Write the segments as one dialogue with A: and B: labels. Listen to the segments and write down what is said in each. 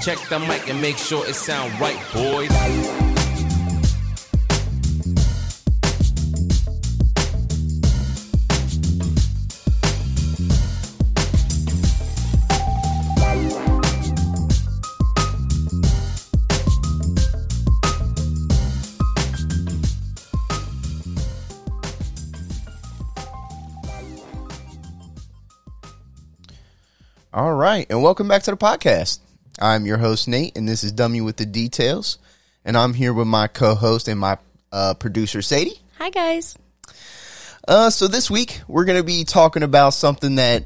A: Check the mic and make sure it sound right, boys.
B: All right, and welcome back to the podcast. I'm your host Nate, and this is Dummy with the Details, and I'm here with my co-host and my uh, producer Sadie.
C: Hi, guys.
B: Uh, so this week we're gonna be talking about something that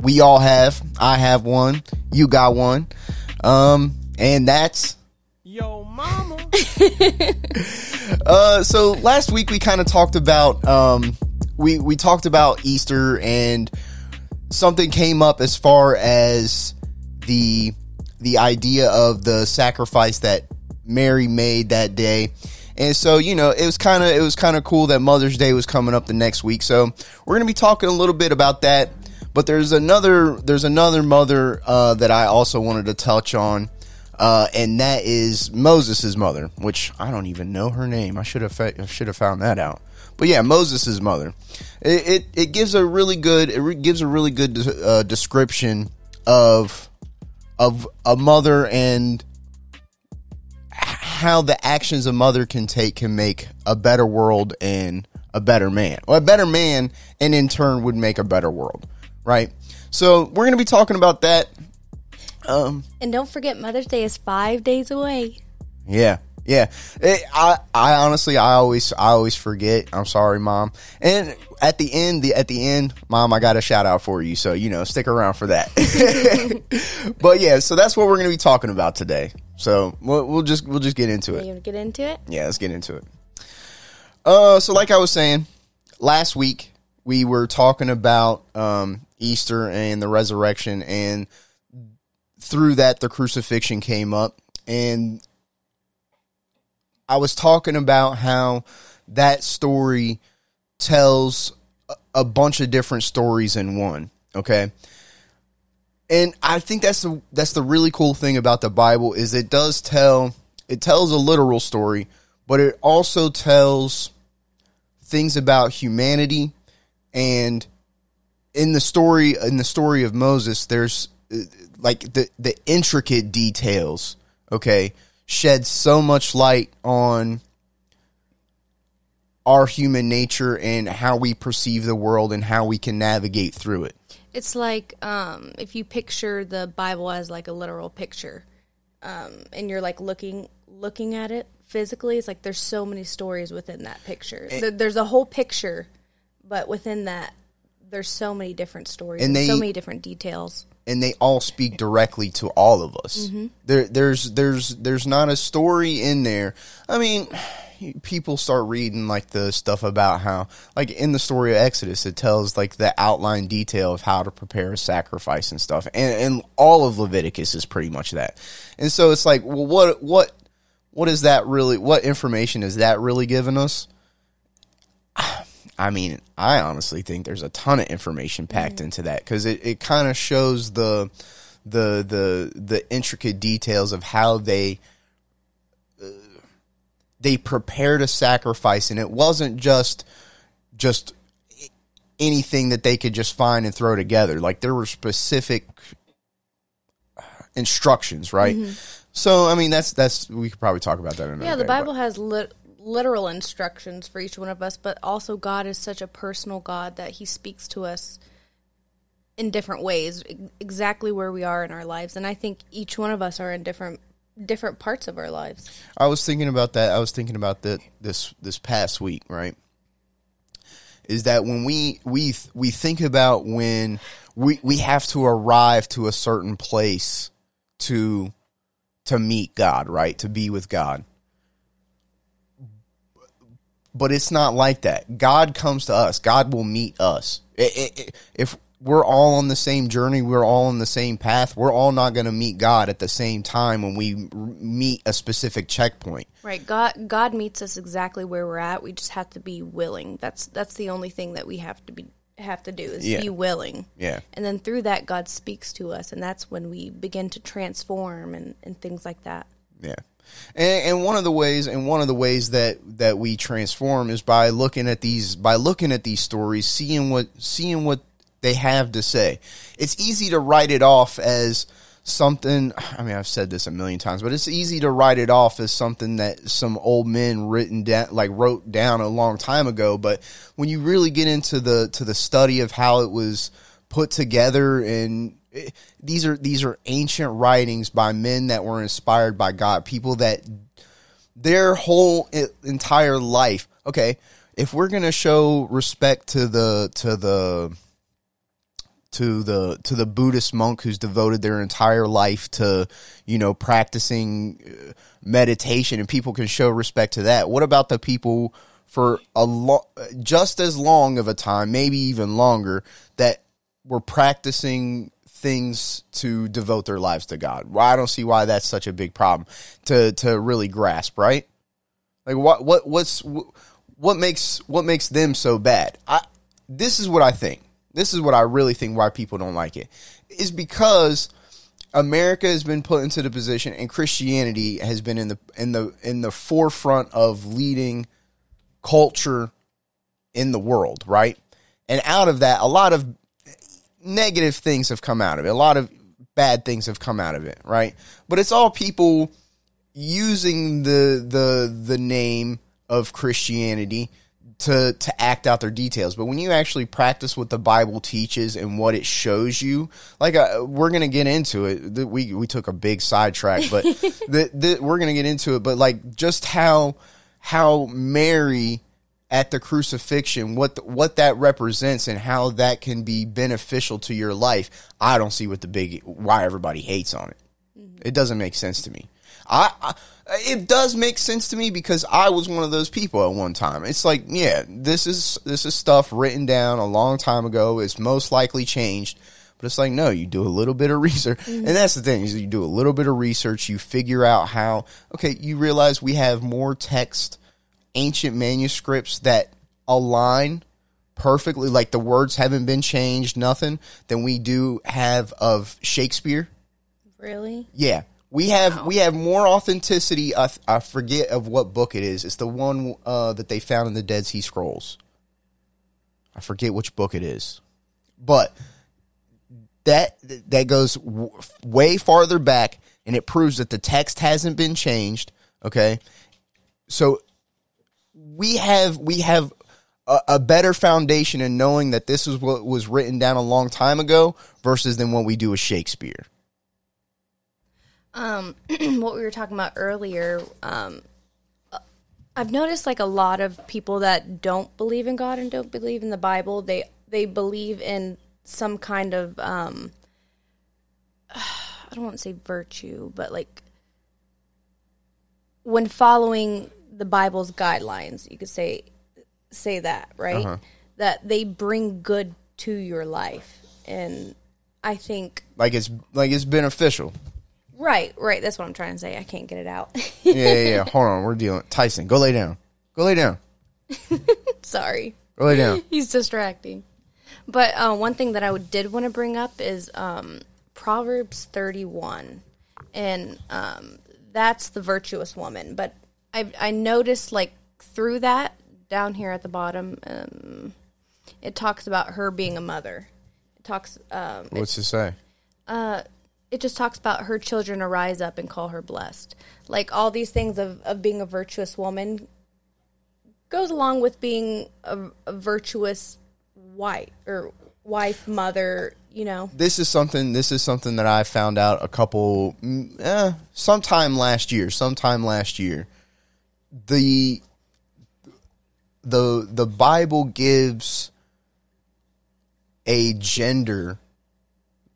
B: we all have. I have one. You got one. Um, and that's
A: Yo, mama.
B: uh. So last week we kind of talked about um, we we talked about Easter and something came up as far as the the idea of the sacrifice that Mary made that day. And so, you know, it was kind of it was kind of cool that Mother's Day was coming up the next week. So, we're going to be talking a little bit about that. But there's another there's another mother uh, that I also wanted to touch on. Uh, and that is Moses' mother, which I don't even know her name. I should have fa- should have found that out. But yeah, Moses' mother. It, it, it gives a really good it re- gives a really good uh, description of of a mother and how the actions a mother can take can make a better world and a better man. Well, a better man and in turn would make a better world, right? So we're going to be talking about that. Um,
C: And don't forget, Mother's Day is five days away.
B: yeah, yeah. It, I, I honestly, I always, I always forget. I'm sorry, mom. And at the end, the at the end, mom, I got a shout out for you. So you know, stick around for that. but yeah, so that's what we're going to be talking about today. So we'll, we'll just, we'll just get into
C: You
B: it.
C: want to get into it?
B: Yeah, let's get into it. Uh, so like I was saying, last week we were talking about um, Easter and the resurrection, and through that the crucifixion came up, and I was talking about how that story tells a- bunch of different stories in one. Okay. And I think that's the that's the really cool thing about the Bible is it does tell it tells a literal story, but it also tells things about humanity and in the story in the story of Moses there's like the the intricate details, okay, shed so much light on our human nature and how we perceive the world and how we can navigate through it.
C: It's like um, if you picture the Bible as like a literal picture, um, and you're like looking looking at it physically. It's like there's so many stories within that picture. There- there's a whole picture, but within that, there's so many different stories
B: And
C: and,
B: they-
C: so many different details.
B: And they all speak directly to all of us. Mm-hmm. There, there's, there's, there's not a story in there. I mean, people start reading like the stuff about how, like in the story of Exodus, it tells like the outline detail of how to prepare a sacrifice and stuff, and and all of Leviticus is pretty much that. And so it's like, well, what, what, what is that really? What information is that really giving us? I mean, I honestly think there's a ton of information packed into that because it, it kind of shows the the the the intricate details of how they uh, they prepared a sacrifice, and it wasn't just just anything that they could just find and throw together. Like there were specific instructions, right? So, I mean, that's that's we could probably talk about that. Another
C: Yeah, the
B: day, but-
C: Bible has lit- literal instructions for each one of us, but also God is such a personal God that He speaks to us in different ways, exactly where we are in our lives. And I think each one of us are in different different parts of our lives.
B: I was thinking about that. I was thinking about that this this past week, right? Is that when we we we think about when we we have to arrive to a certain place to to meet God, right? To be with God. But it's not like that. God comes to us. God will meet us. If we're all on the same journey, we're all on the same path. We're all not going to meet God at the same time when we meet a specific checkpoint.
C: Right. God God meets us exactly where we're at. We just have to be willing. That's that's the only thing that we have to be have to do is
B: Yeah.
C: be willing.
B: Yeah.
C: And then through that, God speaks to us, and that's when we begin to transform and, and things like that.
B: Yeah. And, and one of the ways, and one of the ways that that we transform is by looking at these, by looking at these stories, seeing what, seeing what they have to say. It's easy to write it off as something. I mean, I've said this a million times, but it's easy to write it off as something that some old men written down, like wrote down a long time ago. But when you really get into the to the study of how it was put together and eh, these are these are ancient writings by men that were inspired by God, people that their whole entire life. Okay, if we're gonna show respect to the to the to the to the Buddhist monk who's devoted their entire life to you know practicing uh, meditation, and people can show respect to that. What about the people for a lo- just as long of a time, maybe even longer, that were practicing things to devote their lives to God? I don't see why that's such a big problem to to really grasp, right? Like what what what's what makes what makes them so bad? I this is what I think. This is what I really think why people don't like it. Is because America has been put into the position and Christianity has been in the in the in the forefront of leading culture in the world, right? And out of that, a lot of negative things have come out of it. A lot of bad things have come out of it, right? But it's all people using the the the name of Christianity to to act out their details. But when you actually practice what the Bible teaches and what it shows you, like uh, we're gonna get into it. We we took a big sidetrack, but the, the, we're gonna get into it. But like just how how Mary at the crucifixion, what what that represents and how that can be beneficial to your life. I don't see what the big why everybody hates on it. Mm-hmm. It doesn't make sense to me. I, I it does make sense to me because I was one of those people at one time. It's like, yeah, this is this is stuff written down a long time ago. It's most likely changed. But it's like, no, you do a little bit of research. Mm-hmm. And that's the thing, is you do a little bit of research, you figure out how okay, you realize we have more text, ancient manuscripts that align perfectly, like the words haven't been changed, nothing, than we do have of Shakespeare.
C: Really?
B: Yeah, we have we have more authenticity. I, I forget of what book it is. It's the one uh, that they found in the Dead Sea Scrolls. I forget which book it is, but that that goes w- way farther back, and it proves that the text hasn't been changed. Okay, so we have we have a, a better foundation in knowing that this is what was written down a long time ago versus than what we do with Shakespeare.
C: um, what we were talking about earlier, um, I've noticed like a lot of people that don't believe in God and don't believe in the Bible, they they believe in some kind of um, I don't want to say virtue, but like when following the Bible's guidelines, you could say say that, right? That they bring good to your life. And I think
B: like it's like it's beneficial.
C: Right, right. That's what I'm trying to say. I can't get it out.
B: Yeah, yeah, yeah. Hold on, we're dealing. Tyson, go lay down. Go lay down.
C: Sorry.
B: Go lay down.
C: He's distracting. But uh, one thing that I did want to bring up is um, Proverbs 31. And um, that's the virtuous woman. But I, I noticed, like, through that, down here at the bottom, um, it talks about her being a mother. It talks, um,
B: What's it say?
C: it just talks about her children arise up and call her blessed. Like all these things of, of being a virtuous woman goes along with being a, a virtuous wife or wife, mother, you know.
B: This is something. This is something that I found out a couple, mm, eh, sometime last year. Sometime last year, the the the Bible gives a gender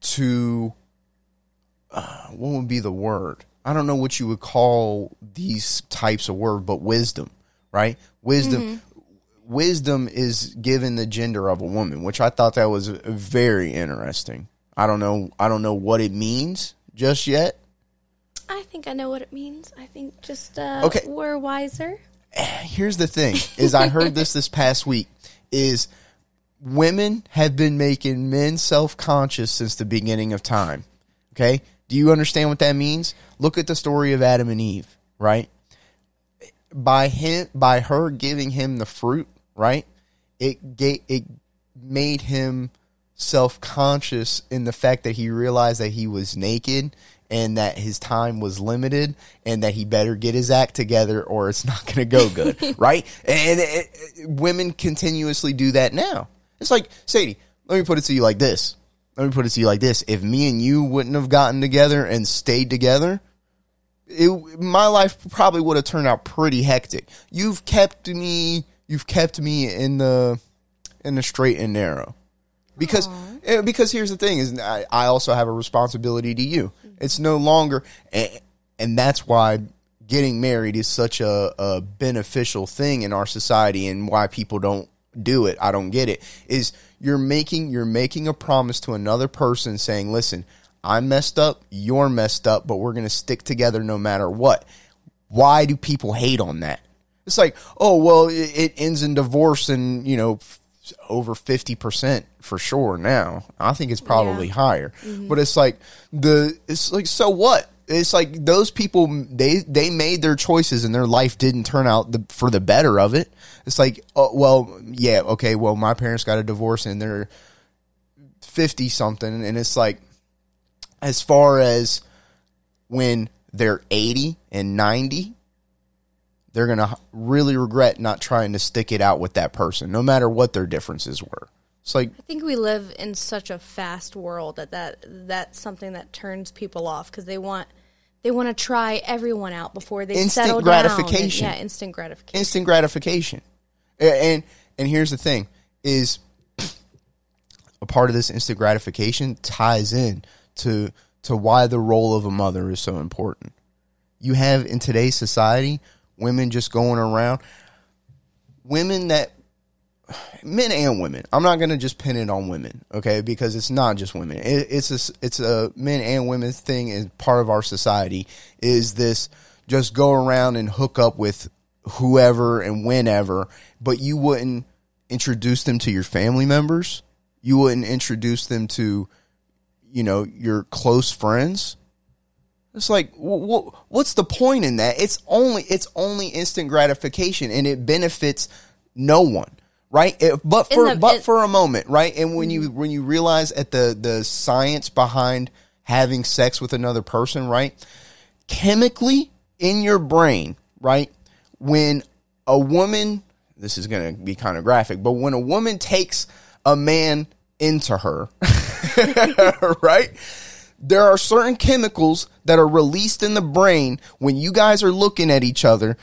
B: to uh, what would be the word? I don't know what you would call these types of word, but wisdom, right? Wisdom. Wisdom is given the gender of a woman, which I thought that was very interesting. I don't know. I don't know what it means just yet.
C: I think I know what it means. I think just uh,
B: Okay.
C: we're wiser.
B: here's the thing is I heard this this past week is women have been making men self conscious since the beginning of time. Okay? Do you understand what that means? Look at the story of Adam and Eve, right? By him by her giving him the fruit, right? It gave, it made him self conscious in the fact that he realized that he was naked and that his time was limited and that he better get his act together or it's not going to go good, right? And it, it, women continuously do that now. It's like, Sadie, let me put it to you like this. Let me put it to you like this. If me and you wouldn't have gotten together and stayed together, it, my life probably would have turned out pretty hectic. You've kept me, you've kept me in the, in the straight and narrow because eh, because here's the thing is I, I also have a responsibility to you. It's no longer and, and that's why getting married is such a, a beneficial thing in our society and why people don't do it. I don't get it. Is you're making you're making a promise to another person saying, "Listen, I'm messed up, you're messed up, but we're to stick together no matter what." Why do people hate on that? It's like, "Oh, well, it, it ends in divorce and, you know, over 50% for sure now. I think it's probably
C: Yeah.
B: higher. Mm-hmm. But it's like the it's like so what? It's like those people they they made their choices and their life didn't turn out the, for the better of it. It's like oh, well, yeah, okay, well my parents got a divorce and they're 50 something and it's like as far as when they're 80 and 90 they're going to really regret not trying to stick it out with that person, no matter what their differences were. It's like,
C: I think we live in such a fast world that, that that's something that turns people off because they want they want to try everyone out before they
B: Instant
C: settle
B: gratification.
C: down. And, yeah, instant gratification.
B: instant gratification. And and here's the thing is a part of this instant gratification ties in to to why the role of a mother is so important. You have in today's society women just going around women that men and women. I'm not going to just pin it on women, okay? Because it's not just women. It, it's a it's a men and women thing, and part of our society is this just go around and hook up with whoever and whenever, but you wouldn't introduce them to your family members. You wouldn't introduce them to, you know, your close friends. It's like, wh- wh- what's the point in that? It's only it's only instant gratification, and it benefits no one, right? It- but for
C: the-
B: but
C: it-
B: for a moment, right? And when you mm-hmm. when you realize at the the science behind having sex with another person, right? Chemically in your brain, right? When a woman, this is going to be kind of graphic, but when a woman takes a man into her, right? There are certain chemicals that are released in the brain when you guys are looking at each other.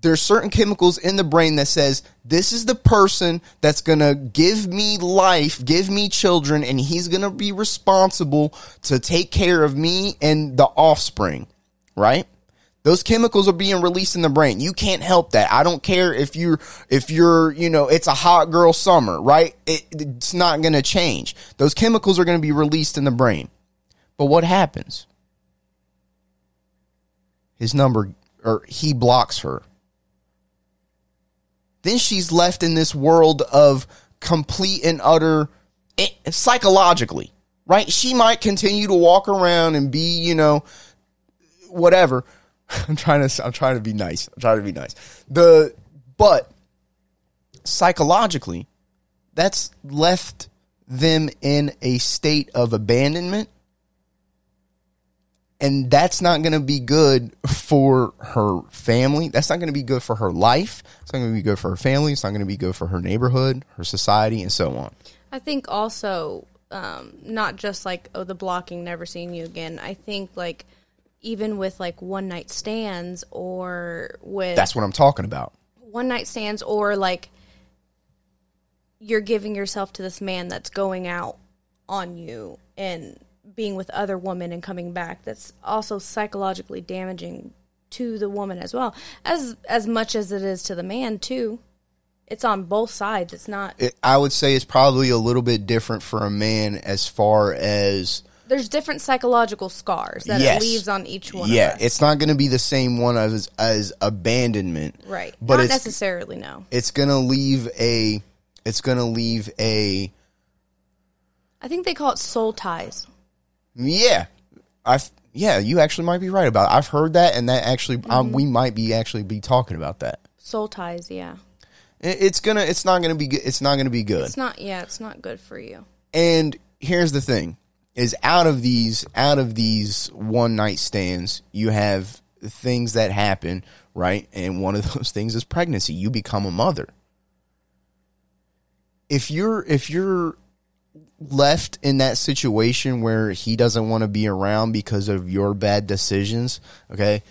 B: There's certain chemicals in the brain that says this is the person that's going to give me life, give me children and he's going to be responsible to take care of me and the offspring, right? Those chemicals are being released in the brain. You can't help that. I don't care if you're, if you're, you know, it's a hot girl summer, right? It, it's not going to change. Those chemicals are going to be released in the brain. But what happens? His number, or he blocks her. Then she's left in this world of complete and utter, eh, psychologically, right? She might continue to walk around and be, you know, whatever. I'm trying to I'm trying to be nice. I'm trying to be nice. The but psychologically, that's left them in a state of abandonment. And that's not going to be good for her family. That's not going to be good for her life. It's not going to be good for her family. It's not going to be good for her neighborhood, her society, and so on.
C: I think also um, not just like oh the blocking, never seeing you again. I think like even with like one night stands or with
B: That's what I'm talking about.
C: one night stands or like you're giving yourself to this man that's going out on you and being with other women and coming back that's also psychologically damaging to the woman as well as as much as it is to the man too it's on both sides it's not
B: It, I would say it's probably a little bit different for a man as far as
C: there's different psychological scars that
B: Yes.
C: it leaves on each one
B: yeah,
C: of us.
B: it's not going to be the same one as as abandonment,
C: right
B: But
C: not necessarily no
B: it's going to leave a it's going to leave a
C: I think they call it soul ties.
B: Yeah. I yeah, you actually might be right about. It. I've heard that, and that actually um,
C: Mm-hmm.
B: we might be actually be talking about that.
C: Soul ties, yeah.
B: It- It's gonna. It's not gonna be. good. It's not gonna be good.
C: It's not. Yeah, it's not good for you.
B: And here's the thing: is out of these out of these one night stands, you have things that happen, right? And one of those things is pregnancy. You become a mother. If you're if you're left in that situation where he doesn't want to be around because of your bad decisions, okay?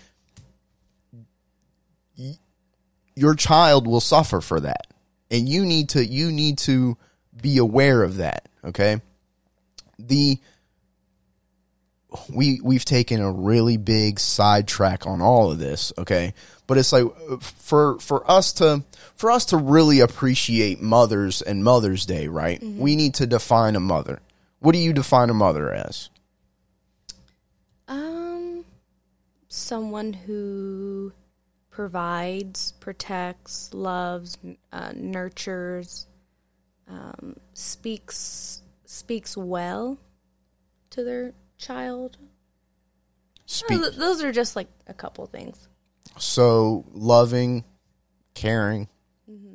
B: Your child will suffer for that. And you need to you need to be aware of that, okay? The we we've taken a really big sidetrack on all of this, okay? But it's like for for us to for us to really appreciate mothers and Mother's Day, right? We need to define a mother. What do you define a mother as?
C: Um, someone who provides, protects, loves, uh, nurtures, um, speaks speaks well to their child.
B: Speak.
C: Those- Those are just like a couple things.
B: So loving, caring.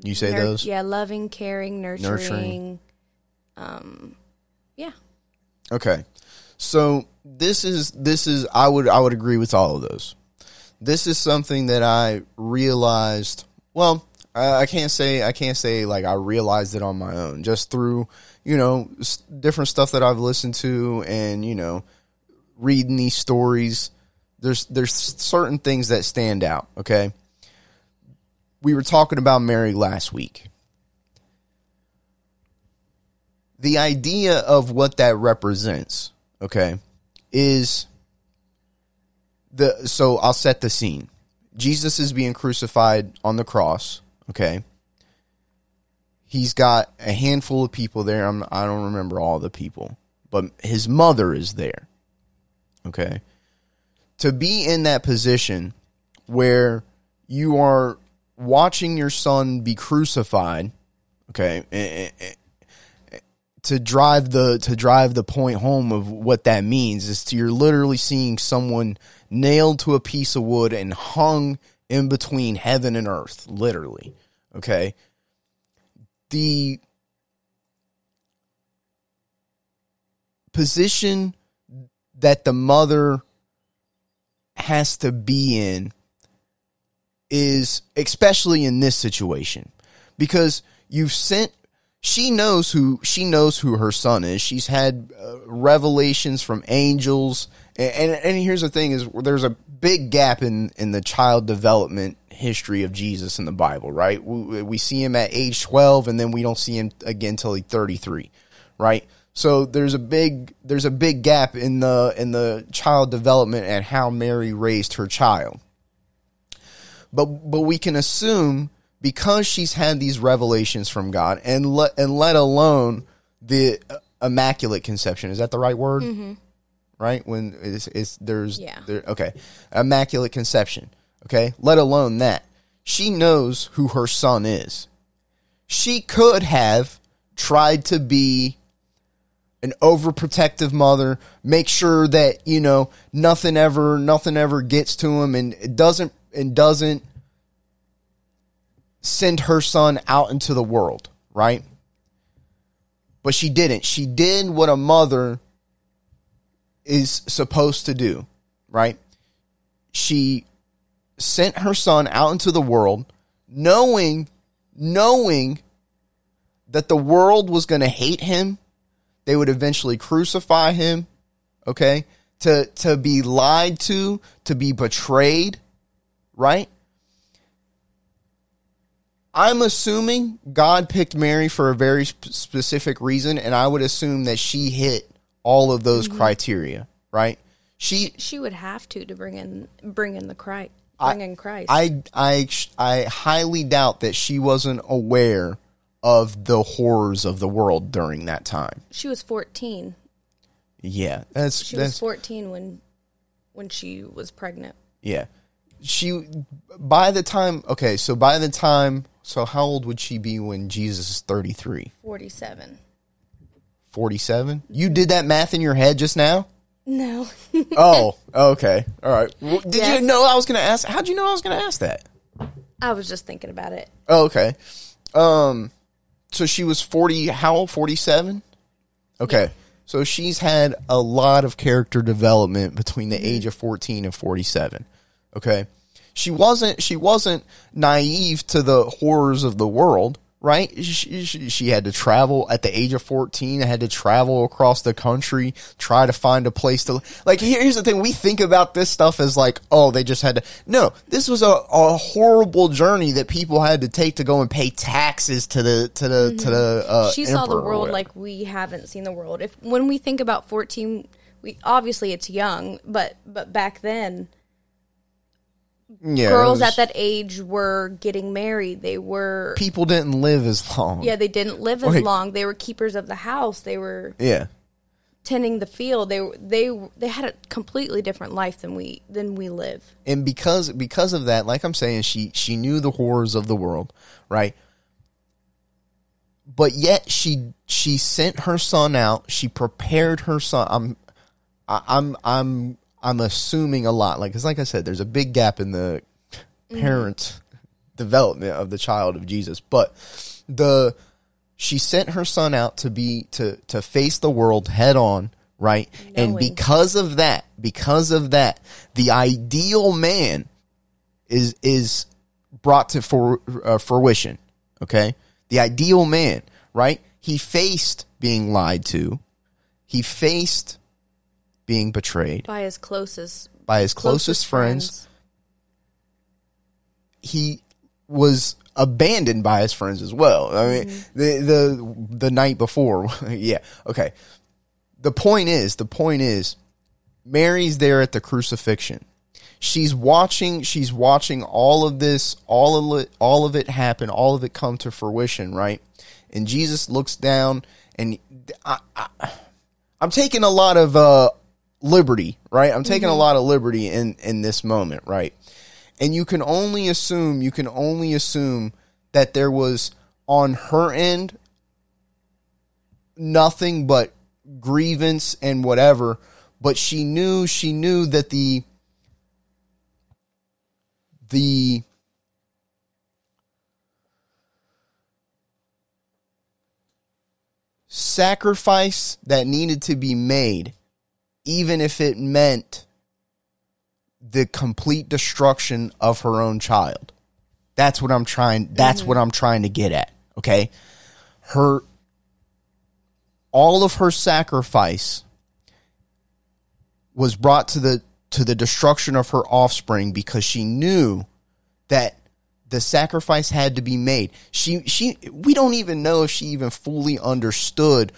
B: You say
C: Nur-
B: those?
C: Yeah, loving, caring, nurturing.
B: Nurturing.
C: Um, yeah.
B: Okay. So this is this is I would I would agree with all of those. This is something that I realized. Well, I, I can't say I can't say like I realized it on my own. Just through you know s- different stuff that I've listened to and you know reading these stories. There's there's certain things that stand out. Okay. We were talking about Mary last week. the idea of what that represents, okay, is the so I'll set the scene. Jesus is being crucified on the cross, okay? He's got a handful of people there. I'm, I don't remember all the people, but his mother is there. Okay? To be in that position where you are watching your son be crucified, okay, and- and- to drive the to drive the point home of what that means is to, you're literally seeing someone nailed to a piece of wood and hung in between heaven and earth literally okay the position that the mother has to be in is especially in this situation. Because you've sent she knows who she knows who her son is. She's had uh, revelations from angels. And, and and here's the thing is there's a big gap in in the child development history of Jesus in the Bible right? We, we see him at age 12 and then we don't see him again till he's 33 right so there's a big there's a big gap in the in the child development and how Mary raised her child. But but we can assume because she's had these revelations from God and let and let alone the uh, immaculate conception. Is that the right word? Right? When it's, it's there's
C: Yeah.
B: there okay. Immaculate conception. Okay? Let alone that. She knows who her son is. She could have tried to be an overprotective mother make sure that you know nothing ever nothing ever gets to him and it doesn't and doesn't send her son out into the world right? But she didn't. She did what a mother is supposed to do right? She sent her son out into the world knowing knowing that the world was going to hate him they would eventually crucify him okay to to be lied to to be betrayed right i'm assuming god picked mary for a very sp- specific reason and i would assume that she hit all of those mm-hmm. criteria right she
C: She would have to to bring in bring in the Christ. Bring in Christ.
B: I I I highly doubt that she wasn't aware of the horrors of the world during that time.
C: she was fourteen.
B: Yeah, that's
C: She
B: that's
C: was fourteen when when she was pregnant.
B: yeah. she by the time okay, so by the time so how old would she be when Jesus is 33?
C: 47.
B: 47? You did that math in your head just now?
C: No.
B: Oh, okay. All right. Well, Did
C: Yes.
B: you know I was going to ask? How'd you know I was going to ask that?
C: I was just thinking about it.
B: Oh, okay. Um, so she was 40, how old? 47? Okay. So she's had a lot of character development between the age of 14 and 47. Okay. She wasn't, she wasn't naive to the horrors of the world, right? She, she, she had to travel at the age of 14, I had to travel across the country, try to find a place to, like, here's the thing. We think about this stuff as like, oh, they just had to, no, this was a, a horrible journey that people had to take to go and pay taxes to the, to the, to the, uh,
C: she saw the world like we haven't seen the world. If when we think about 14, we obviously it's young, but but back then
B: yeah,
C: girls
B: was-
C: at that age were getting married. They were
B: people didn't live as long.
C: yeah, they didn't live as long. They were keepers of the house. They were
B: Yeah.
C: tending the field. They were- they they had a completely different life than we than we live.
B: and because because of that, like I'm saying, she she knew the horrors of the world, right? But yet she she sent her son out. She prepared her son. I'm I, I'm I'm I'm assuming a lot. Like it's like I said, there's a big gap in the parent development of the child of Jesus. But the she sent her son out to be to to face the world head on, right? And because of that, because of that, the ideal man is is brought to for, uh, fruition. Okay, the ideal man, right? He faced being lied to. He faced being betrayed
C: By his closest
B: by his closest, friends. He was abandoned by his friends as well. I mean, the the the night before, yeah, okay. The point is, the point is, Mary's there at the crucifixion. She's watching. She's watching all of this, all of it, all of it happen, all of it come to fruition, right? And Jesus looks down, and I, I, I'm taking a lot of uh, liberty, right? I'm taking a mm-hmm. lot of liberty in in this moment, right? And you can only assume, you can only assume that there was on her end nothing but grievance and whatever, but she knew she knew that the the sacrifice that needed to be made even if it meant the complete destruction of her own child. That's what I'm trying that's what I'm trying to get at, okay? Her all of her sacrifice was brought to the to the destruction of her offspring because she knew that the sacrifice had to be made. She she we don't even know if she even fully understood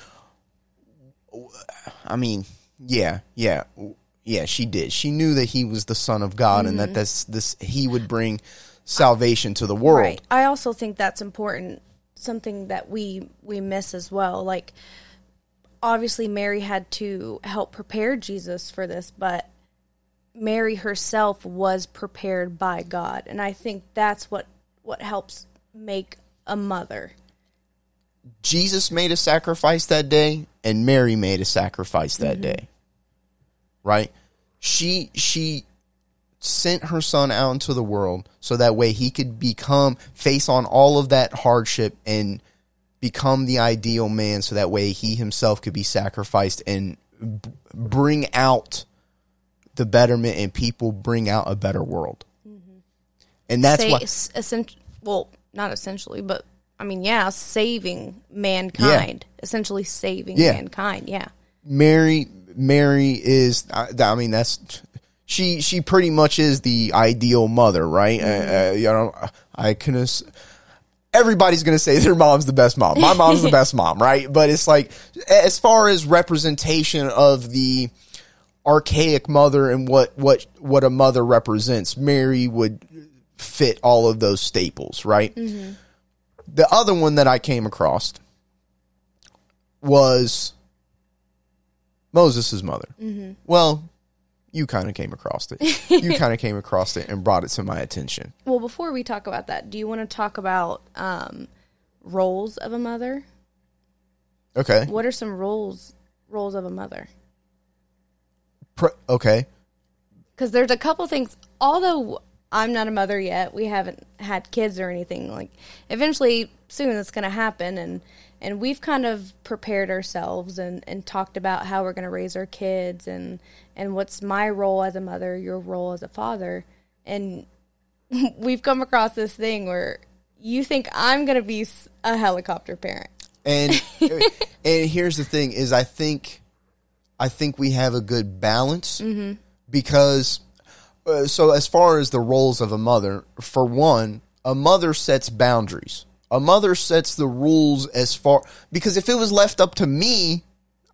B: I mean, yeah, yeah, yeah. She did. She knew that he was the son of God, and that mm-hmm. this this he would bring salvation to the world.
C: Right. I also think that's important. Something that we we miss as well. Like obviously Mary had to help prepare Jesus for this, but Mary herself was prepared by God, and I think that's what what helps make a mother.
B: Jesus made a sacrifice that day, and Mary made a sacrifice that mm-hmm. day. Right? She she sent her son out into the world so that way he could become face on all of that hardship and become the ideal man so that way he himself could be sacrificed and b- bring out the betterment and people bring out a better world. Mm-hmm. And that's
C: Say,
B: why
C: s- well, not essentially, but I mean, yeah, saving mankind, essentially saving
B: Yeah.
C: mankind. Yeah.
B: Mary Mary is I, I mean that's she she pretty much is the ideal mother, right? Uh, uh, you know, I can ass- everybody's going to say their mom's the best mom. My mom's the best mom, right? But it's like as far as representation of the archaic mother and what what what a mother represents, Mary would fit all of those staples, right? The other one that I came across was Moses' mother. Well, you kind of came across it. you kind of came across it and brought it to my attention.
C: Well, before we talk about that, do you want to talk about um, roles of a mother?
B: Okay.
C: What are some roles roles of a mother?
B: Pr- okay.
C: Because there's a couple things. Although I'm not a mother yet, we haven't had kids or anything. Like eventually, soon it's going to happen, and and we've kind of prepared ourselves and and talked about how we're going to raise our kids and and what's my role as a mother, your role as a father, and we've come across this thing where you think I'm going to be a helicopter parent.
B: And and here's the thing is I think I think we have a good balance because uh, so as far as the roles of a mother, for one, a mother sets boundaries. A mother sets the rules as far because if it was left up to me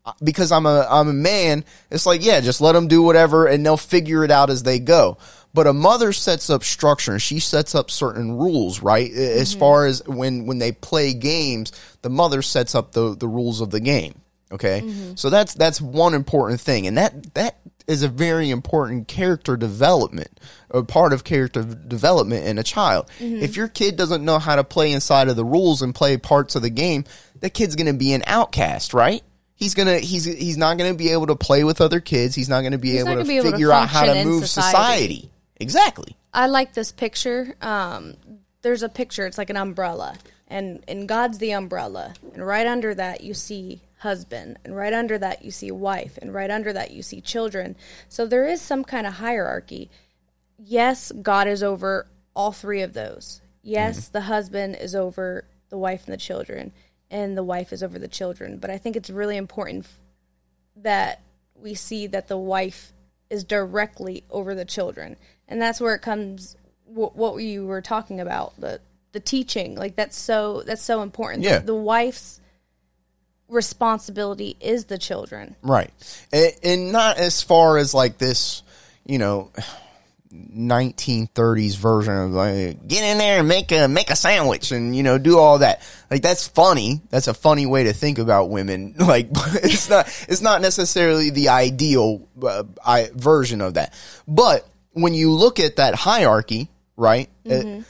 B: uh, because I'm a I'm a man, it's like yeah, just let them do whatever and they'll figure it out as they go. But a mother sets up structure and she sets up certain rules, right? As far as when when they play games, the mother sets up the the rules of the game. Okay, so that's that's one important thing, and that that is a very important character development, a part of character development in a child. If your kid doesn't know how to play inside of the rules and play parts of the game, that kid's going to be an outcast, right? He's gonna he's he's not gonna be able to play with other kids. He's not gonna be able
C: not
B: to
C: be able to
B: figure out how to move
C: society.
B: society. Exactly.
C: I like this picture. Um, there's a picture. It's like an umbrella, and and God's the umbrella, and right under that you see husband, and right under that you see wife, and right under that you see children. So there is some kind of hierarchy. Yes, God is over all three of those. Yes, mm-hmm. the husband is over the wife and the children, and the wife is over the children. But I think it's really important that we see that the wife is directly over the children and that's where it comes wh- what you were talking about the the teaching like that's so that's so important
B: Yeah.
C: the, the wife's responsibility is the children
B: Right. And, and not as far as like this, you know, 1930s version of like get in there and make a make a sandwich and you know do all that. Like that's funny. That's a funny way to think about women. Like it's not it's not necessarily the ideal uh, I, version of that. But when you look at that hierarchy, right? uh,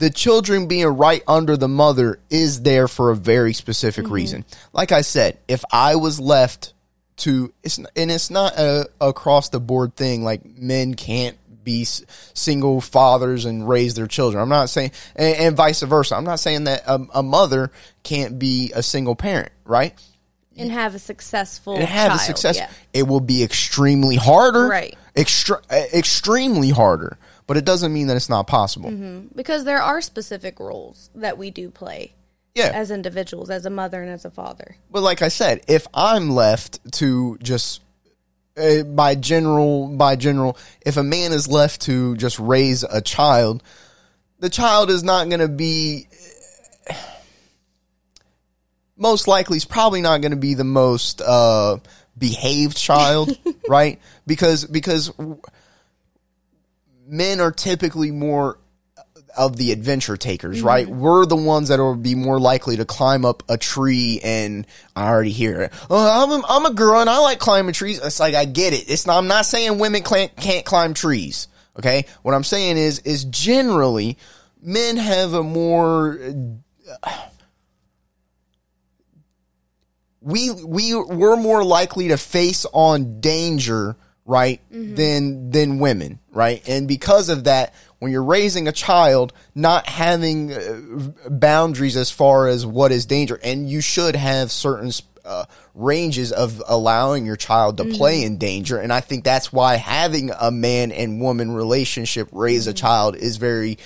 B: the children being right under the mother is there for a very specific mm-hmm. reason. Like I said, if I was left to, it's and it's not a across the board thing. Like men can't be s- single fathers and raise their children. I'm not saying, and, and vice versa. I'm not saying that a, a mother can't be a single parent, right?
C: and have a successful
B: and have
C: child,
B: a success.
C: yeah.
B: It will be extremely harder,
C: Right.
B: Extra, extremely harder, but it doesn't mean that it's not possible.
C: because there are specific roles that we do play
B: Yeah,
C: as individuals as a mother and as a father
B: But like I said, if I'm left to just uh, by general by general, if a man is left to just raise a child, the child is not going to be most likely is probably not going to be the most uh, behaved child, right? Because because men are typically more of the adventure takers, mm-hmm. right? We're the ones that will be more likely to climb up a tree and I already hear it. Oh, I'm a, I'm a girl and I like climbing trees. It's like I get it. It's not, I'm not saying women can't, can't climb trees. Okay, what I'm saying is is generally men have a more we we we're more likely to face on danger right than than women right? And because of that when you're raising a child not having uh, boundaries as far as what is danger and you should have certain uh, ranges of allowing your child to play in danger and i think that's why having a man and woman relationship raise a child is very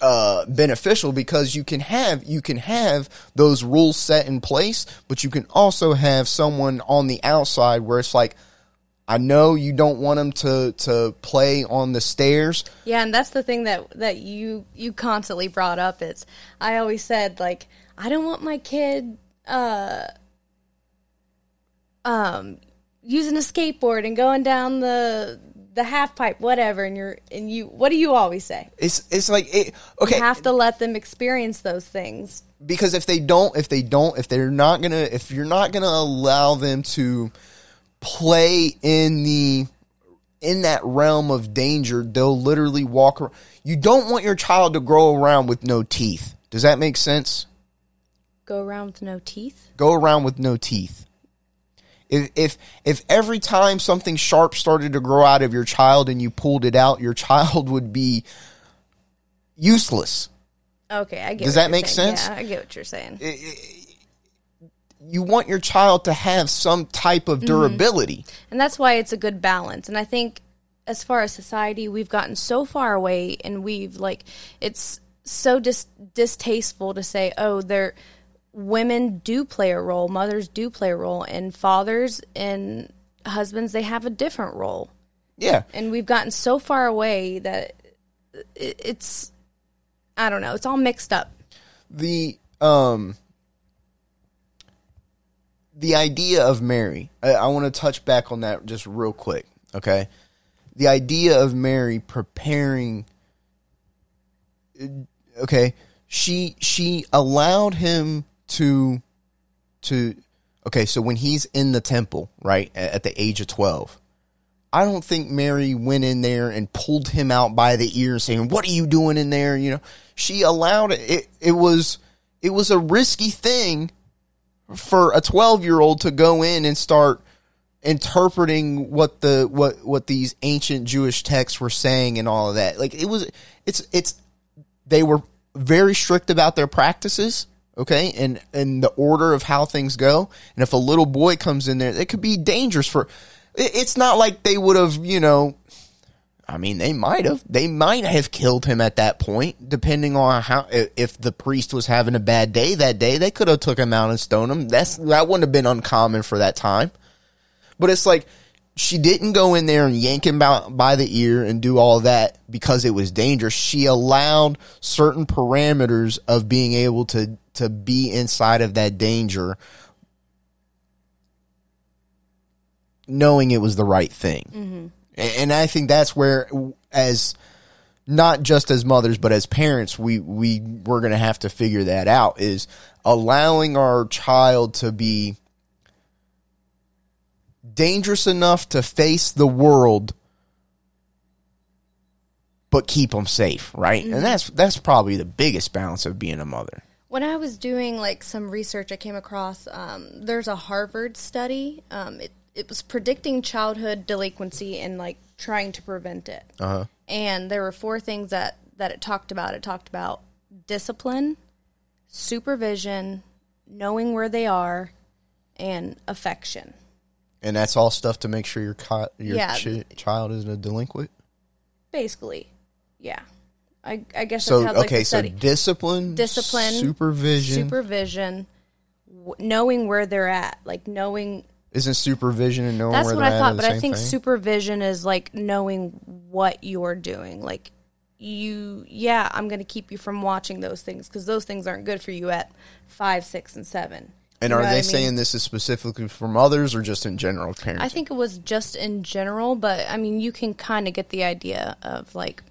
B: uh, beneficial because you can have you can have those rules set in place, but you can also have someone on the outside where it's like, I know you don't want them to to play on the stairs.
C: Yeah, and that's the thing that that you you constantly brought up is I always said like I don't want my kid uh um using a skateboard and going down the the half pipe whatever and you're and you what do you always say?
B: It's it's like it, okay
C: You have to let them experience those things.
B: because if they don't if they don't if they're not gonna if you're not gonna allow them to play in the in that realm of danger, they'll literally walk around. You don't want your child to grow around with no teeth. Does that make sense?
C: Go around with no teeth.
B: Go around with no teeth. If if if every time something sharp started to grow out of your child and you pulled it out, your child would be useless.
C: Okay, I get.
B: Does that make
C: saying.
B: sense?
C: Yeah, I get what you're saying.
B: You want your child to have some type of durability.
C: and that's why it's a good balance and i think as far as society we've gotten so far away and we've like it's so dis- distasteful to say oh they're women do play a role mothers do play a role and fathers and husbands they have a different role
B: Yeah.
C: and we've gotten so far away that it's i don't know it's all mixed up
B: the um the idea of Mary. I, I want to touch back on that just real quick. Okay, the idea of Mary preparing. Uh, okay, she she allowed him to to. Okay, so when he's in the temple, right at, at the age of twelve, I don't think Mary went in there and pulled him out by the ear saying, "What are you doing in there?" You know, she allowed it. It, it was it was a risky thing for a 12-year-old to go in and start interpreting what the what what these ancient Jewish texts were saying and all of that. Like it was it's it's they were very strict about their practices, okay? And and the order of how things go. And if a little boy comes in there, it could be dangerous for it- it's not like they would have, you know, I mean, they might have. They might have killed him at that point, depending on how. If the priest was having a bad day that day, they could have took him out and stoned him. That's that wouldn't have been uncommon for that time. But it's like she didn't go in there and yank him by, by the ear and do all that because it was dangerous. She allowed certain parameters of being able to to be inside of that danger, knowing it was the right thing. A- And I think that's where, as not just as mothers, but as parents, we we we're going to have to figure that out. Is allowing our child to be dangerous enough to face the world, but keep them safe, right? And that's that's probably the biggest balance of being a mother.
C: When I was doing like some research, I came across um, there's a Harvard study. Um, it it was predicting childhood delinquency and like trying to prevent it. Uh-huh. And there were four things that that it talked about. It talked about discipline, supervision, knowing where they are, and affection.
B: And that's all stuff to make sure your co- your
C: Yeah.
B: chi- child isn't a delinquent.
C: Basically, yeah. I I guess
B: So
C: how like
B: okay, so discipline,
C: discipline,
B: supervision.
C: supervision, w- knowing where they're at, like knowing.
B: Isn't supervision and knowing
C: That's what I thought, but I think
B: thing?
C: supervision is like knowing what you're doing. Like you, yeah, I'm going to keep you from watching those things because those things aren't good for you at five, six, and seven.
B: And
C: You
B: are they
C: I mean?
B: saying this is specifically for mothers or just in general parents?
C: I think it was just in general, but I mean, you can kind of get the idea of like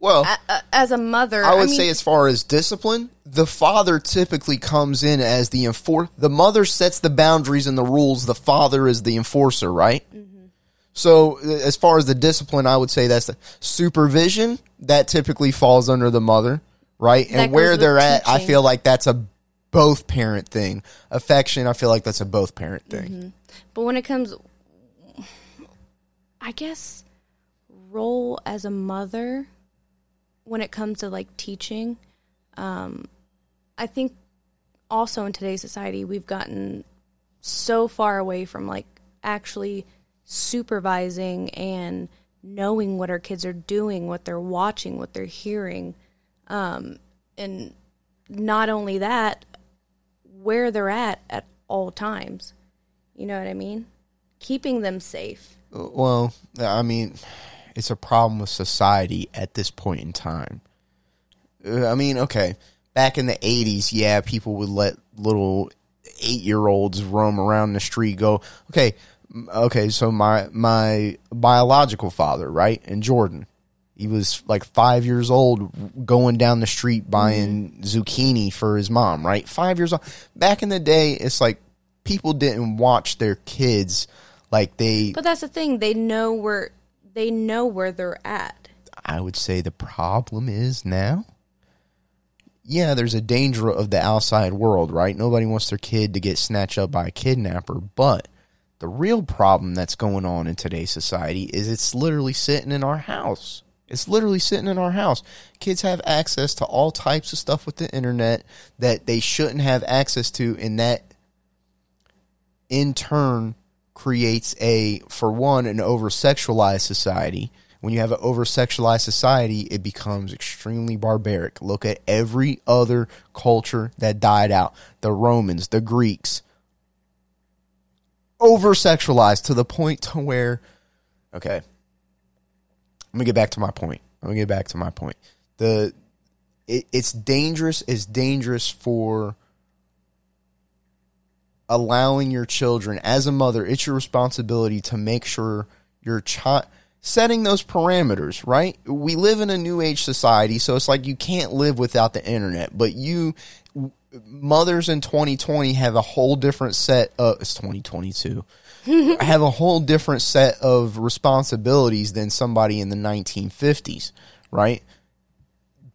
B: well,
C: a- as a mother.
B: I would
C: mean,
B: say as far as discipline, the father typically comes in as the enfor. The mother sets the boundaries and the rules. The father is the enforcer, right?
C: Mm-hmm.
B: So as far as the discipline, I would say that's the supervision that typically falls under the mother, right?
C: That
B: and where they're at, I feel like that's a both parent thing. Affection, I feel like that's a both parent thing.
C: Mm-hmm. But when it comes, I guess, role as a mother, when it comes to like teaching, um, I think also in today's society, we've gotten so far away from like actually supervising and knowing what our kids are doing, what they're watching, what they're hearing. Um, and not only that, where they're at at all times. You know what I mean? Keeping them safe.
B: Well, I mean, it's a problem with society at this point in time. I mean, okay, back in the 80s, yeah, people would let little 8-year-olds roam around the street go, okay, okay, so my my biological father, right? In Jordan, he was like 5 years old going down the street buying zucchini for his mom, right? 5 years old. Back in the day, it's like people didn't watch their kids Like they,
C: But that's the thing. They know where they know where they're at.
B: I would say the problem is now. Yeah, there's a danger of the outside world, right? Nobody wants their kid to get snatched up by a kidnapper, but the real problem that's going on in today's society is it's literally sitting in our house. It's literally sitting in our house. Kids have access to all types of stuff with the internet that they shouldn't have access to, and that in turn creates a, for one, an over sexualized society. When you have an over sexualized society, it becomes extremely barbaric. Look at every other culture that died out the Romans, the Greeks. Over sexualized to the point to where, okay, let me get back to my point. Let me get back to my point. The it, it's dangerous. It's dangerous for allowing your children as a mother. It's your responsibility to make sure your child setting those parameters. Right? We live in a new age society, so it's like you can't live without the internet. But you mothers in 2020 have a whole different set of it's 2022 have a whole different set of responsibilities than somebody in the 1950s right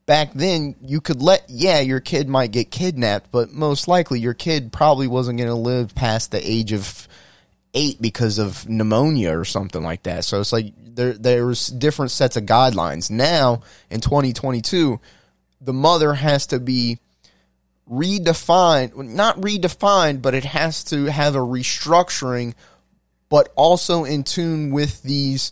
B: back then you could let yeah your kid might get kidnapped but most likely your kid probably wasn't going to live past the age of 8 because of pneumonia or something like that. So it's like there there's different sets of guidelines. Now in 2022 the mother has to be redefined not redefined but it has to have a restructuring but also in tune with these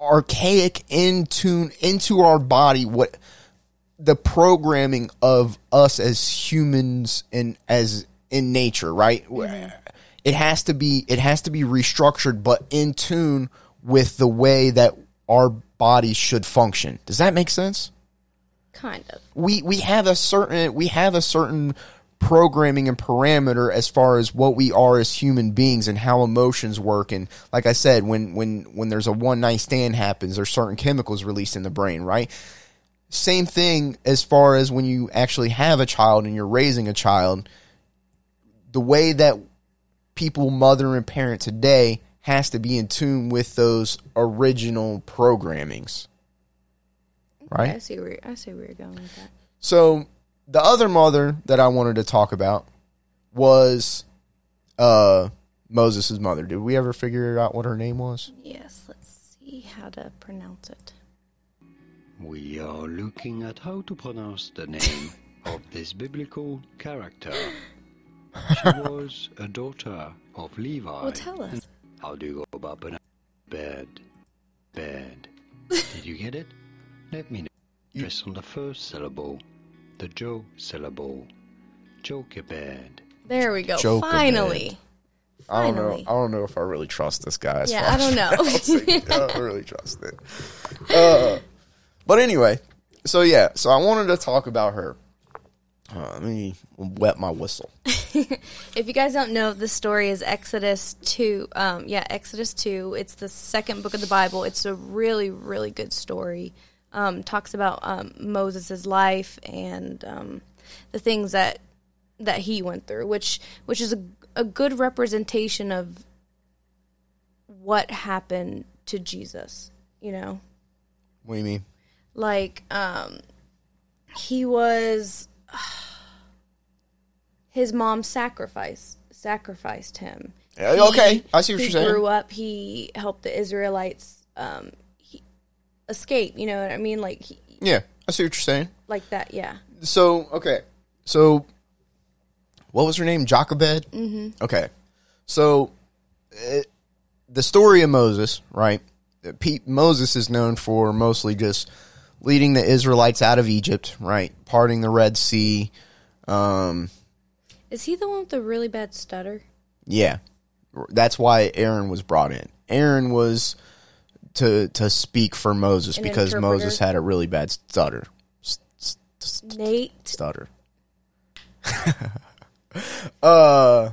B: archaic in tune into our body what the programming of us as humans and as in nature right? Mm-hmm. It has to be it has to be restructured but in tune with the way that our body should function. Does that make sense?
C: Kind of.
B: we we have a certain we have a certain programming and parameter as far as what we are as human beings and how emotions work. And like I said when when when there's a one night stand happens there's certain chemicals released in the brain right? Same thing as far as when you actually have a child and you're raising a child the way that people mother and parent today has to be in tune with those original programmings right?
C: I see where I see where you're going with that.
B: so the other mother that I wanted to talk about was uh Moses' mother. Did we ever figure out what her name was?
C: Yes, let's see how to pronounce it.
D: We are looking at how to pronounce the name of this biblical character. She was a daughter of Levi.
C: Well, tell us.
D: How do you go about pronouncing bed? Bed. Did you get it? Let me know. Press on the first syllable, the Joe syllable. Jochebed.
C: There we go.
B: Jochebed.
C: Finally.
B: I don't know. I don't know if I really trust this guy. as
C: Yeah,
B: far
C: I don't know.
B: I don't really trust it. Uh, but anyway, so yeah, so I wanted to talk about her. Uh, let me wet my whistle.
C: If you guys don't know, the story is Exodus 2. Um, yeah, Exodus 2. It's the second book of the Bible. It's a really, really good story. Um, talks about um, Moses' life and um, the things that that he went through, which which is a, a good representation of what happened to Jesus. You know,
B: What do you mean?
C: like um he was his mom sacrificed sacrificed him He-
B: okay, I see what
C: he
B: you're saying.
C: grew up he helped the israelites um escape you know what i mean like he,
B: Yeah, I see what you're saying.
C: like that yeah
B: so okay, so what was her name? Jochebed. Mm-hmm. Okay, so uh, the story of Moses, right? Pete, Moses is known for mostly just leading the Israelites out of Egypt, right? Parting the Red Sea. Um,
C: is he the one with the really bad stutter
B: yeah, that's why Aaron was brought in. Aaron was to to speak for Moses
C: An
B: because
C: interpreter?
B: Moses had a really bad stutter.
C: Nate
B: stutter. uh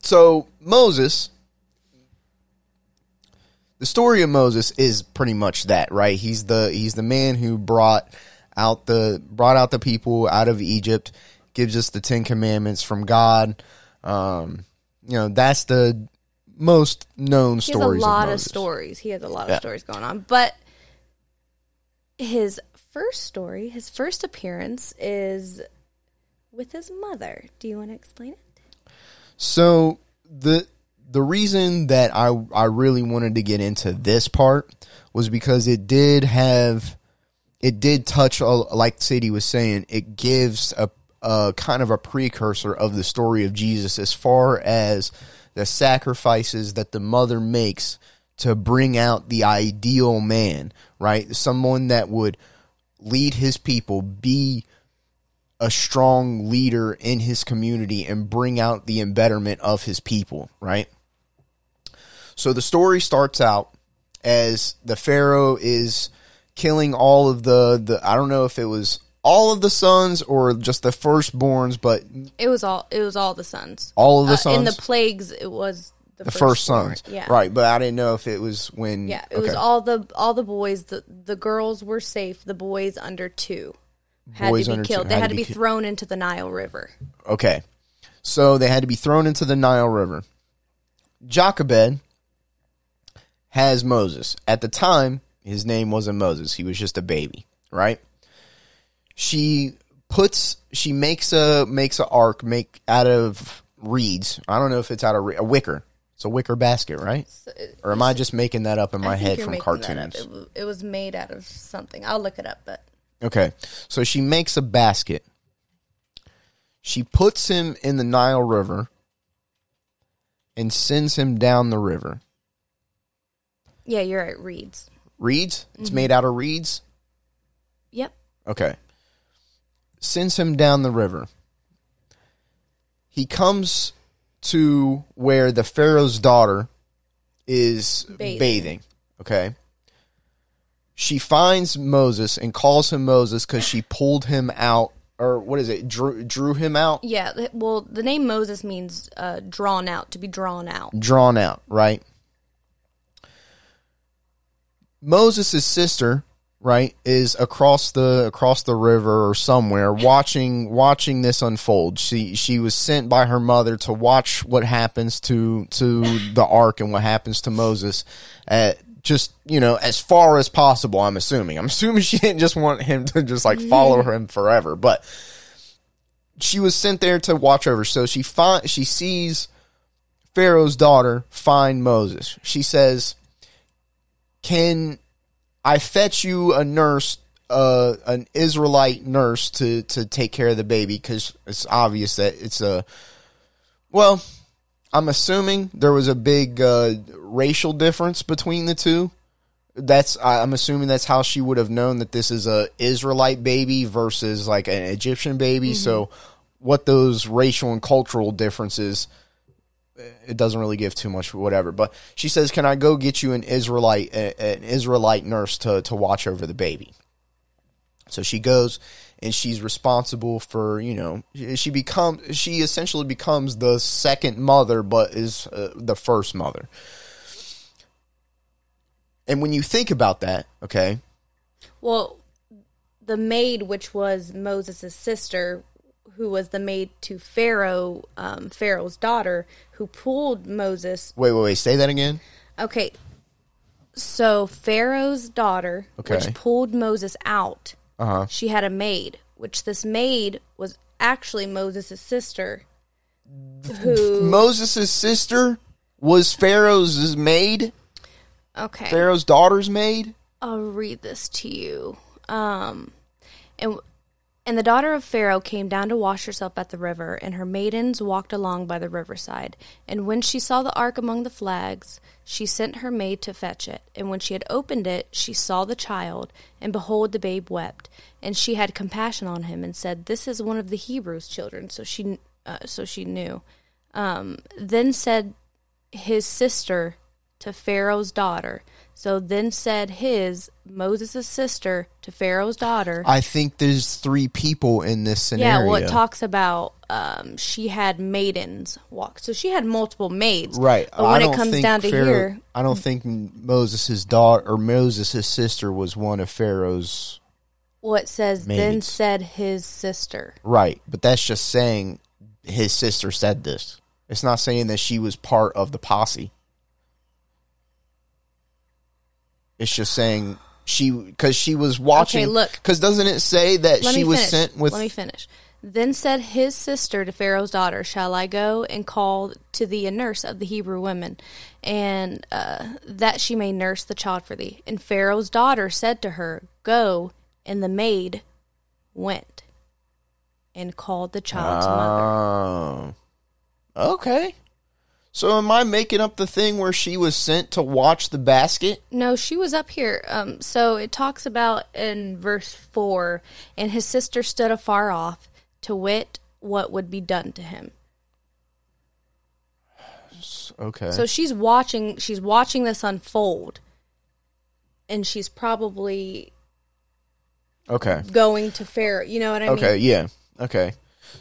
B: so Moses the story of Moses is pretty much that, right? He's the he's the man who brought out the brought out the people out of Egypt, gives us the Ten Commandments from God. Um, you know, that's the most known
C: he has a
B: stories.
C: lot
B: of,
C: of, stories. He has a lot
B: Yeah.
C: of stories going on. But his first story, his first appearance is with his mother. Do you want to explain it?
B: So the the reason that I I really wanted to get into this part was because it did have it did touch a- like Sadie was saying it gives a a kind of a precursor of the story of Jesus as far as the sacrifices that the mother makes to bring out the ideal man, right? Someone that would lead his people, be a strong leader in his community and bring out the embetterment of his people, right? So the story starts out as the Pharaoh is killing all of the, the I don't know if it was all of the sons or just the firstborns, but
C: It was all. It was all the sons.
B: all of the
C: Uh,
B: sons.
C: in the plagues, it was the,
B: the first
C: firstborn.
B: sons,
C: Yeah,
B: right? But I didn't know if it was when.
C: Yeah, it was all the all the boys. The the girls were safe. The boys under two had
B: Boys
C: to be
B: two
C: killed. They
B: had
C: had
B: to be
C: be thrown into the Nile River.
B: Okay. So they had to be thrown into the Nile River. Jochebed has Moses. At the time, his name wasn't Moses. He was just a baby, right? She puts she makes a makes a ark make out of reeds. I don't know if it's out of re- a wicker. It's a wicker basket, right? Or am I just making that up in my head from cartoons?
C: It, it was made out of something. I'll look it up, but
B: Okay. So she makes a basket. She puts him in the Nile River and sends him down the river.
C: yeah, you're right. Reeds.
B: Reeds? It's mm-hmm. made out of reeds?
C: Yep.
B: Okay. Sends him down the river. He comes to where the Pharaoh's daughter is bathing.
C: Bathing.
B: Okay. She finds Moses and calls him Moses because she pulled him out, or what is it? Drew, drew him out?
C: Yeah. Well, the name Moses means uh, drawn out, to be drawn out.
B: drawn out, right? Moses' sister, right, is across the across the river or somewhere watching watching this unfold. She she was sent by her mother to watch what happens to to the ark and what happens to Moses at just you know as far as possible i'm assuming i'm assuming she didn't just want him to just like follow him forever but she was sent there to watch over so she find she sees Pharaoh's daughter find Moses. She says, "Can I fetch you a nurse, uh, an Israelite nurse to to take care of the baby? Because it's obvious that it's a well." I'm assuming there was a big uh, racial difference between the two. That's I'm assuming that's how she would have known that this is a Israelite baby versus like an Egyptian baby. So, what those racial and cultural differences it doesn't really give too much whatever. But she says can i go get you an israelite an israelite nurse to to watch over the baby? So she goes and she's responsible for you know she becomes she essentially becomes the second mother but is uh, the first mother. And when you think about that okay?
C: Well, the maid, which was Moses' sister, who was the maid to Pharaoh, um, Pharaoh's daughter, who pulled Moses.
B: wait wait wait say that again
C: Okay, so Pharaoh's daughter,
B: Okay.
C: which pulled Moses out,
B: uh-huh
C: she had a maid, which this maid was actually Moses' sister. Who?
B: moses' sister was pharaoh's maid
C: Okay.
B: pharaoh's daughter's maid
C: I'll read this to you. Um, and and the daughter of Pharaoh came down to wash herself at the river, and her maidens walked along by the riverside. And when she saw the ark among the flags, she sent her maid to fetch it. And when she had opened it, she saw the child, and behold, the babe wept. And she had compassion on him, and said, "This is one of the Hebrews' children." So she, uh, so she knew. Um, then said his sister to Pharaoh's daughter. So then said his Moses' sister to Pharaoh's daughter.
B: I think there's three people in this
C: yeah,
B: scenario.
C: well, it talks about um, she had maidens walk. So she had multiple maids.
B: right.
C: But when
B: I
C: it comes down to
B: Pharaoh-
C: here,
B: I don't think Moses' daughter or Moses' sister was one of Pharaoh's
C: Well, says,
B: Maybe
C: then said his sister.
B: Right, but that's just saying his sister said this. It's not saying that she was part of the posse. It's just saying she because she was watching.
C: Okay, look.
B: because doesn't it say that
C: Let
B: she was
C: finish.
B: sent with?
C: Let me finish. Then said his sister to Pharaoh's daughter, Shall I go and call to thee a nurse of the Hebrew women, and uh, that she may nurse the child for thee? And Pharaoh's daughter said to her, Go. And the maid went and called the child's mother.
B: Oh, okay. So am I making up the thing where she was sent to watch the basket?
C: No, she was up here. Um, so it talks about in verse 4 and his sister stood afar off to wit what would be done to him.
B: Okay.
C: So she's watching she's watching this unfold and she's probably
B: okay.
C: going to Pharaoh. You know what I
B: Okay,
C: mean? Okay.
B: Yeah. Okay.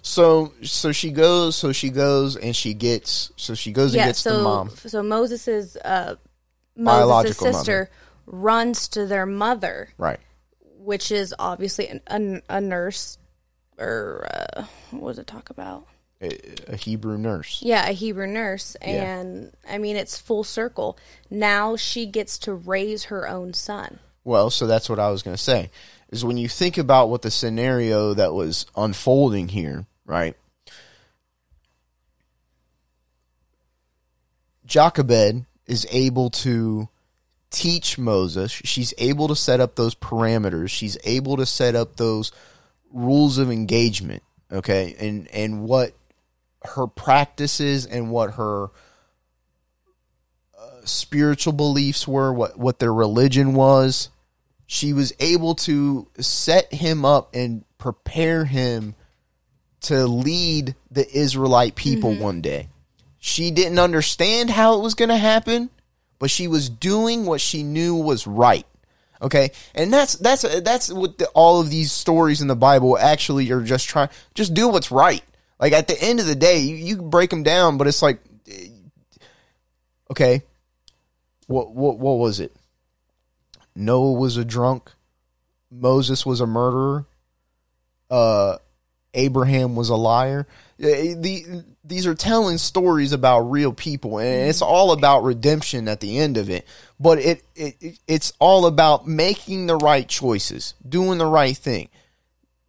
B: So so she goes so she goes and she gets so she goes and
C: Yeah,
B: gets
C: so
B: the mom.
C: so Moses's uh Moses'
B: Biological mother.
C: sister runs to their mother,
B: Right.
C: which is obviously an, a, a nurse or uh, what does it talk about?
B: A, a Hebrew nurse.
C: Yeah, a Hebrew nurse.
B: Yeah.
C: And I mean, it's full circle. Now she gets to raise her own son.
B: Well, so that's what I was going to say. Is when you think about what the scenario that was unfolding here, right? Jochebed is able to teach Moses. She's able to set up those parameters. She's able to set up those rules of engagement, okay? And and what her practices and what her uh, spiritual beliefs were, what what their religion was. She was able to set him up and prepare him to lead the Israelite people one day. She didn't understand how it was going to happen, but she was doing what she knew was right. Okay, and that's that's that's what the, all of these stories in the Bible actually are just trying. Just do what's right. Like at the end of the day, you, you break them down, but it's like, eh, okay, what what what was it? Noah was a drunk. Moses was a murderer. Uh, Abraham was a liar. Eh, The, these are telling stories about real people, and it's all about redemption at the end of it. But it, it it's all about making the right choices, doing the right thing.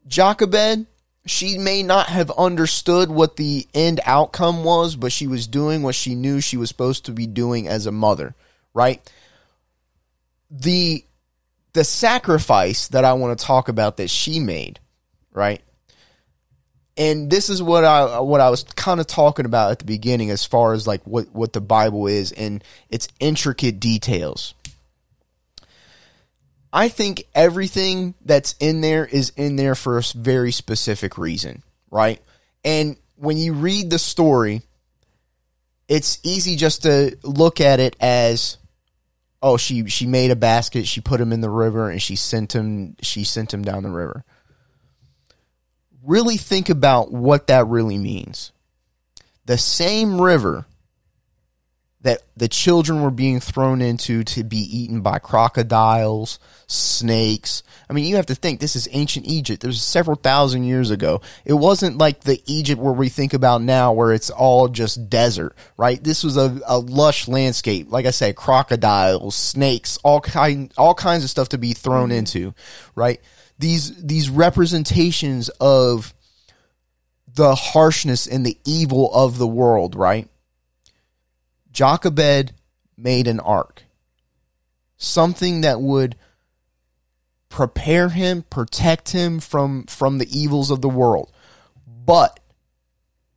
B: Jochebed, she may not have understood what the end outcome was, but she was doing what she knew she was supposed to be doing as a mother, right? The the sacrifice that I want to talk about that she made, right? And this is what I what I was kind of talking about at the beginning as far as like what what the Bible is and its intricate details. I think everything that's in there is in there for a very specific reason, right? And when you read the story, it's easy just to look at it as oh she she made a basket, she put him in the river and she sent him she sent him down the river. Really think about what that really means. The same river that the children were being thrown into to be eaten by crocodiles, snakes. I mean, you have to think this is ancient Egypt. Was several thousand years ago. It wasn't like the Egypt where we think about now, where it's all just desert, right? This was a, a lush landscape. Like I said, crocodiles, snakes, all kind, all kinds of stuff to be thrown mm-hmm. into, right? These these representations of the harshness and the evil of the world, right? Jochebed made an ark. Something that would prepare him, protect him from from the evils of the world. But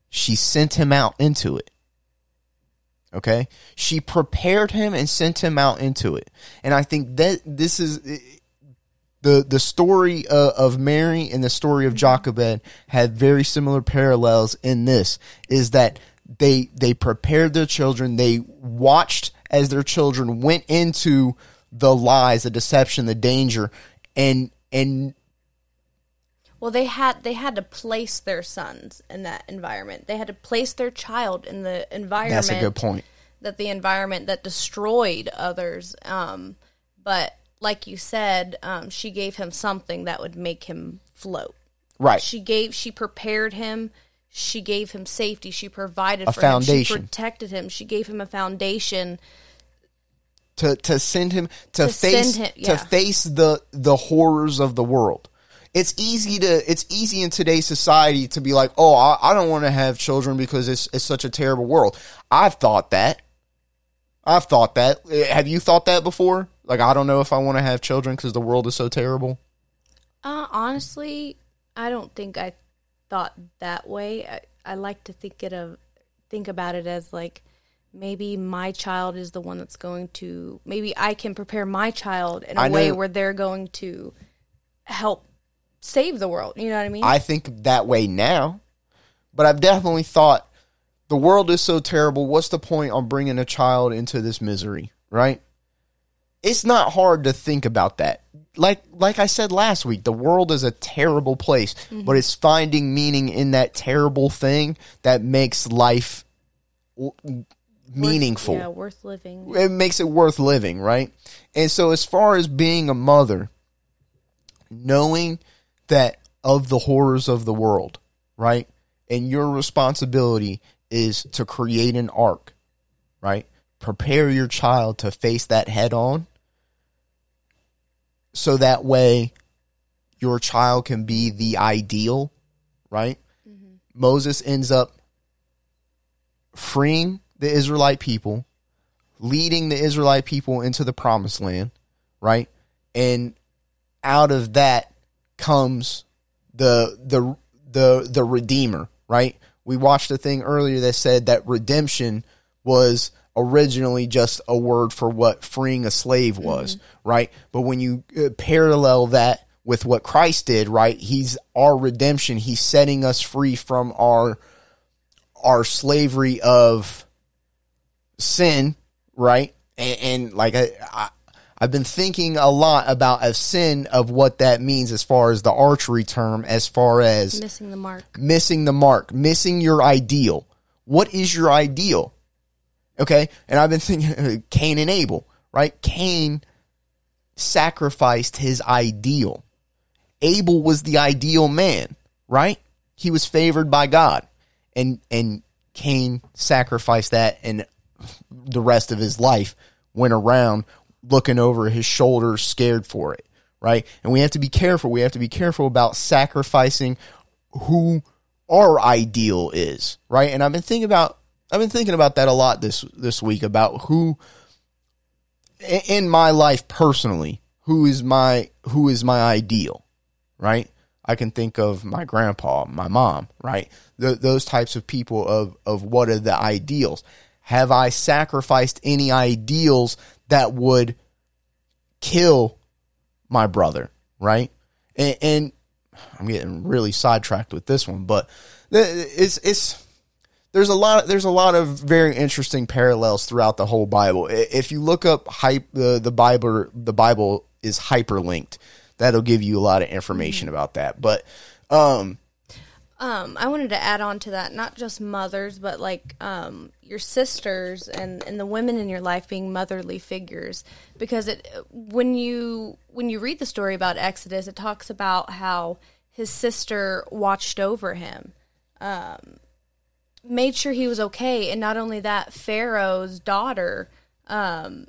B: she sent him out into it. Okay? She prepared him and sent him out into it. And I think that this is the the story uh, of Mary and the story of Jochebed had very similar parallels in this is that they they prepared their children they watched as their children went into the lies the deception the danger and and
C: Well, they had they had to place their sons in that environment. They had to place their child in the environment.
B: that's a good point
C: That the environment that destroyed others. Um, but like you said, um, she gave him something that would make him float.
B: Right.
C: She gave, she prepared him. She gave him safety. She provided
B: A
C: for him. She protected him. She gave him a foundation.
B: to to send him to,
C: To
B: face
C: him- yeah.
B: to face the the horrors of the world. It's easy to it's easy in today's society to be like, oh, I, I don't want to have children because it's it's such a terrible world. I've thought that. I've thought that. Eh, Have you thought that before? Like, I don't know if I want to have children because the world is so terrible.
C: Uh, honestly, I don't think I thought that way. I, I like to think it of think about it as like maybe my child is the one that's going to maybe I can prepare my child in a way where they're going to help save the world. You know what I mean?
B: I think that way now, but I've definitely thought the world is so terrible. What's the point on bringing a child into this misery, right? It's not hard to think about that. Like like I said last week, the world is a terrible place, mm-hmm. but it's finding meaning in that terrible thing that makes life w- meaningful
C: yeah, worth living.
B: it makes it worth living, right? And so, as far as being a mother, knowing that of the horrors of the world, right? And your responsibility is to create an ark, right? Prepare your child to face that head on so that way your child can be the ideal, right? Mm-hmm. Moses ends up freeing the Israelite people, leading the Israelite people into the promised land, right? And out of that comes the the the the redeemer, right? We watched a thing earlier that said that redemption was originally just a word for what freeing a slave was, right? But when you uh, parallel that with what Christ did, right? He's our redemption. He's setting us free from our our slavery of sin, right? And, and like I, I, I've been thinking a lot about a sin of what that means as far as the archery term, as far as
C: Missing the mark.
B: missing the mark, missing your ideal. What is your ideal? Okay, and I've been thinking Cain and Abel, right? Cain sacrificed his ideal. Abel was the ideal man, right? He was favored by God. And and Cain sacrificed that and the rest of his life went around looking over his shoulder scared for it, right? And we have to be careful. We have to be careful about sacrificing who our ideal is, right? And I've been thinking about I've been thinking about that a lot this this week about who in my life personally, who is my who is my ideal, right? I can think of my grandpa, my mom, right? Th- those types of people of of what are the ideals. Have I sacrificed any ideals that would kill my brother, right? And, and I'm getting really sidetracked with this one, but it's it's there's a lot there's a lot of very interesting parallels throughout the whole Bible. If you look up hype the the Bible the Bible is hyperlinked. That'll give you a lot of information about that. But um
C: Um, I wanted to add on to that, not just mothers, but like um, your sisters and, and the women in your life being motherly figures. Because it when you when you read the story about Exodus, it talks about how his sister watched over him, um, made sure he was okay, and not only that, Pharaoh's daughter um,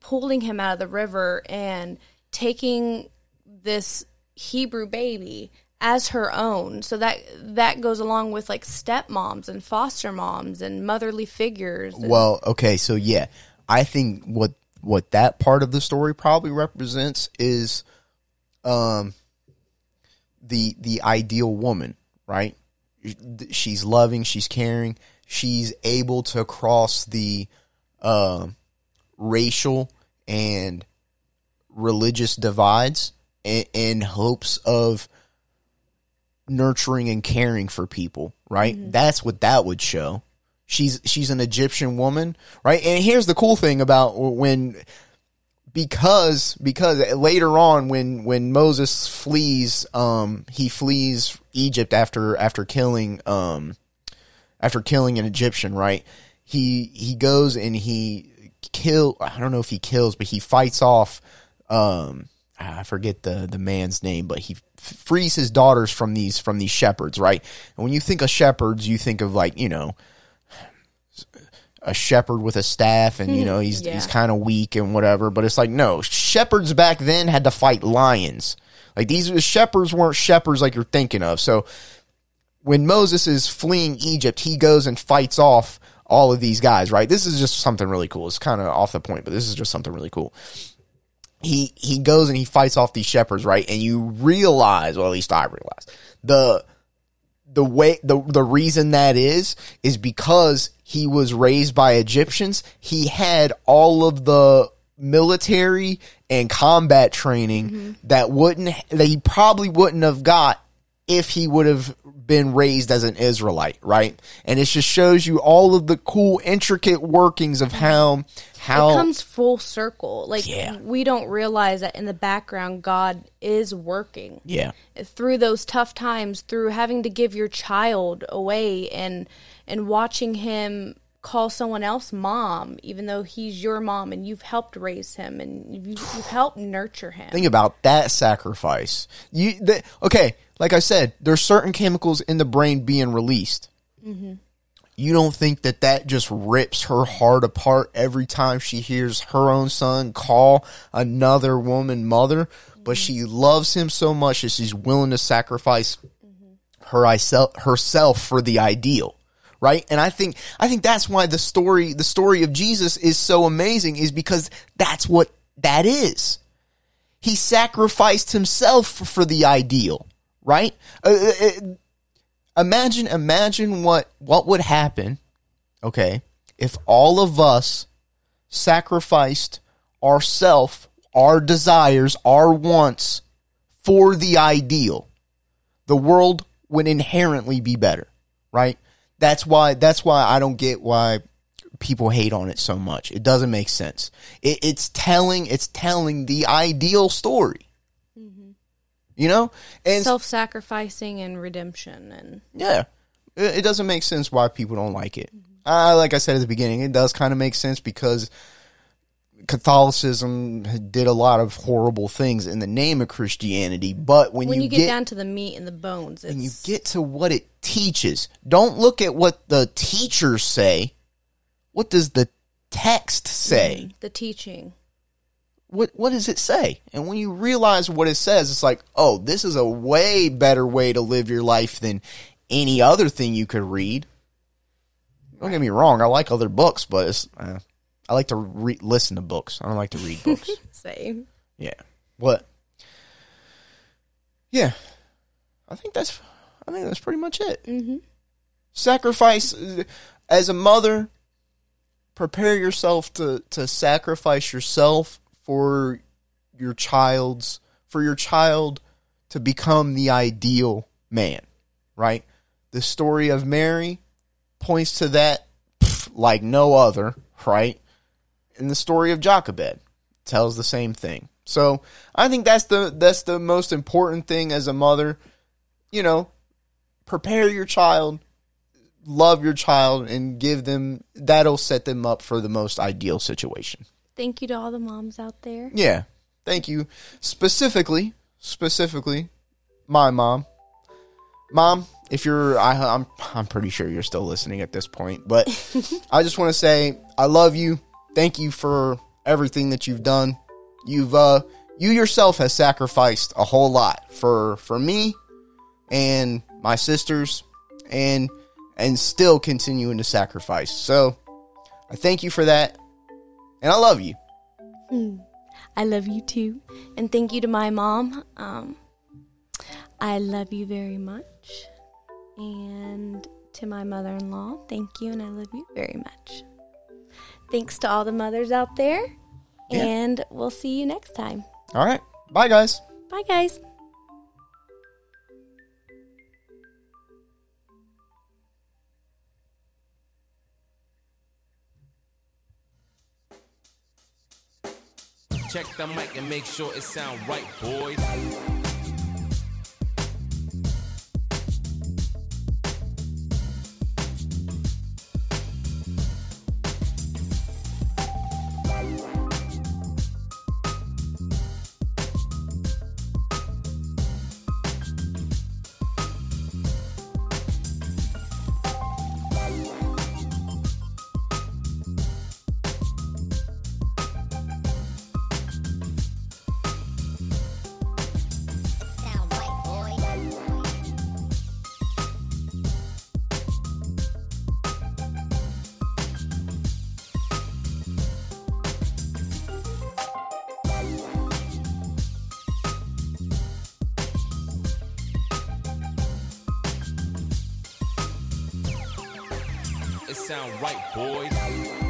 C: pulling him out of the river and taking this Hebrew baby as her own. So that that goes along with like stepmoms and foster moms and motherly figures. and-
B: Well, okay, so yeah, I think what what that part of the story probably represents is um the the ideal woman, right? She's loving, she's caring, she's able to cross the um racial and religious divides in, in hopes of nurturing and caring for people, right? That's what that would show. She's she's an Egyptian woman, right? And here's the cool thing about when because because later on when when Moses flees um he flees Egypt after after killing um after killing an Egyptian, right? He he goes and he kill I don't know if he kills, but he fights off um I forget the the man's name, but he frees his daughters from these from these shepherds, right? And when you think of shepherds, you think of like you know a shepherd with a staff, and you hmm, know he's
C: Yeah.
B: he's kind of weak and whatever. But it's like no, shepherds back then had to fight lions. Like these shepherds weren't shepherds like you're thinking of. So when Moses is fleeing Egypt, he goes and fights off all of these guys, right? This is just something really cool. It's kind of off the point, but this is just something really cool. He he goes and he fights off these shepherds, right? And you realize, well, at least I realize the the way the the reason that is is because he was raised by Egyptians. He had all of the military and combat training mm-hmm. that wouldn't that he probably wouldn't have got if he would have been raised as an Israelite, right? And it just shows you all of the cool intricate workings of mm-hmm. how how
C: it comes full circle. Like
B: Yeah.
C: we don't realize that in the background God is working.
B: yeah.
C: Through those tough times, through having to give your child away and and watching him call someone else mom even though he's your mom and you've helped raise him and you've, you've helped nurture him.
B: Think about that sacrifice. You the, okay? Like I said, there's certain chemicals in the brain being released. Mm-hmm. You don't think that that just rips her heart apart every time she hears her own son call another woman mother, but she mm-hmm. loves him so much that she's willing to sacrifice mm-hmm. her isel- herself for the ideal right? And i think i think that's why the story the story of jesus is so amazing is because that's what that is. He sacrificed himself for the ideal right? Uh, uh, uh, imagine imagine what what would happen okay if all of us sacrificed ourself our desires our wants for the ideal. The world would inherently be better, right? That's why that's why I don't get why people hate on it so much. It doesn't make sense. It, it's telling it's telling the ideal story. You know, and
C: Self-sacrificing and redemption and
B: yeah, it, it doesn't make sense why people don't like it. Uh, like I said at the beginning, it does kind of make sense because Catholicism did a lot of horrible things in the name of Christianity. But when,
C: when
B: you,
C: you get, down to the meat and the bones, it's
B: when you get to what it teaches, don't look at what the teachers say. What does the text say?
C: the teaching.
B: What what does it say? And when you realize what it says, it's like, oh, this is a way better way to live your life than any other thing you could read. Don't get me wrong, I like other books, but it's, uh, I like to re- listen to books. I don't like to read books.
C: Same.
B: Yeah. What? Yeah. I think that's. I think that's pretty much it. Mm-hmm. Sacrifice as a mother. Prepare yourself to to sacrifice yourself for your child's for your child to become the ideal man. Right. The story of Mary points to that pff, like no other. Right. And the story of Jochebed tells the same thing. So I think that's the that's the most important thing as a mother. You know, prepare your child, love your child, and give them that'll set them up for the most ideal situation.
C: Thank you to all the moms out there.
B: Yeah. Thank you. Specifically, specifically, my mom. Mom, if you're, I, I'm, I'm pretty sure you're still listening at this point, but I just want to say I love you. Thank you for everything that you've done. You've, uh, you yourself has sacrificed a whole lot for, for me and my sisters and, and still continuing to sacrifice. So I thank you for that. And I love you.
C: I love you too. And thank you to my mom. Um, I love you very much. And to my mother in law, thank you. And I love you very much. Thanks to all the mothers out there.
B: Yeah.
C: And we'll see you next time.
B: All right. Bye, guys.
C: Bye, guys.
A: Check the mic and make sure it sound right, boys. Sound right, boys.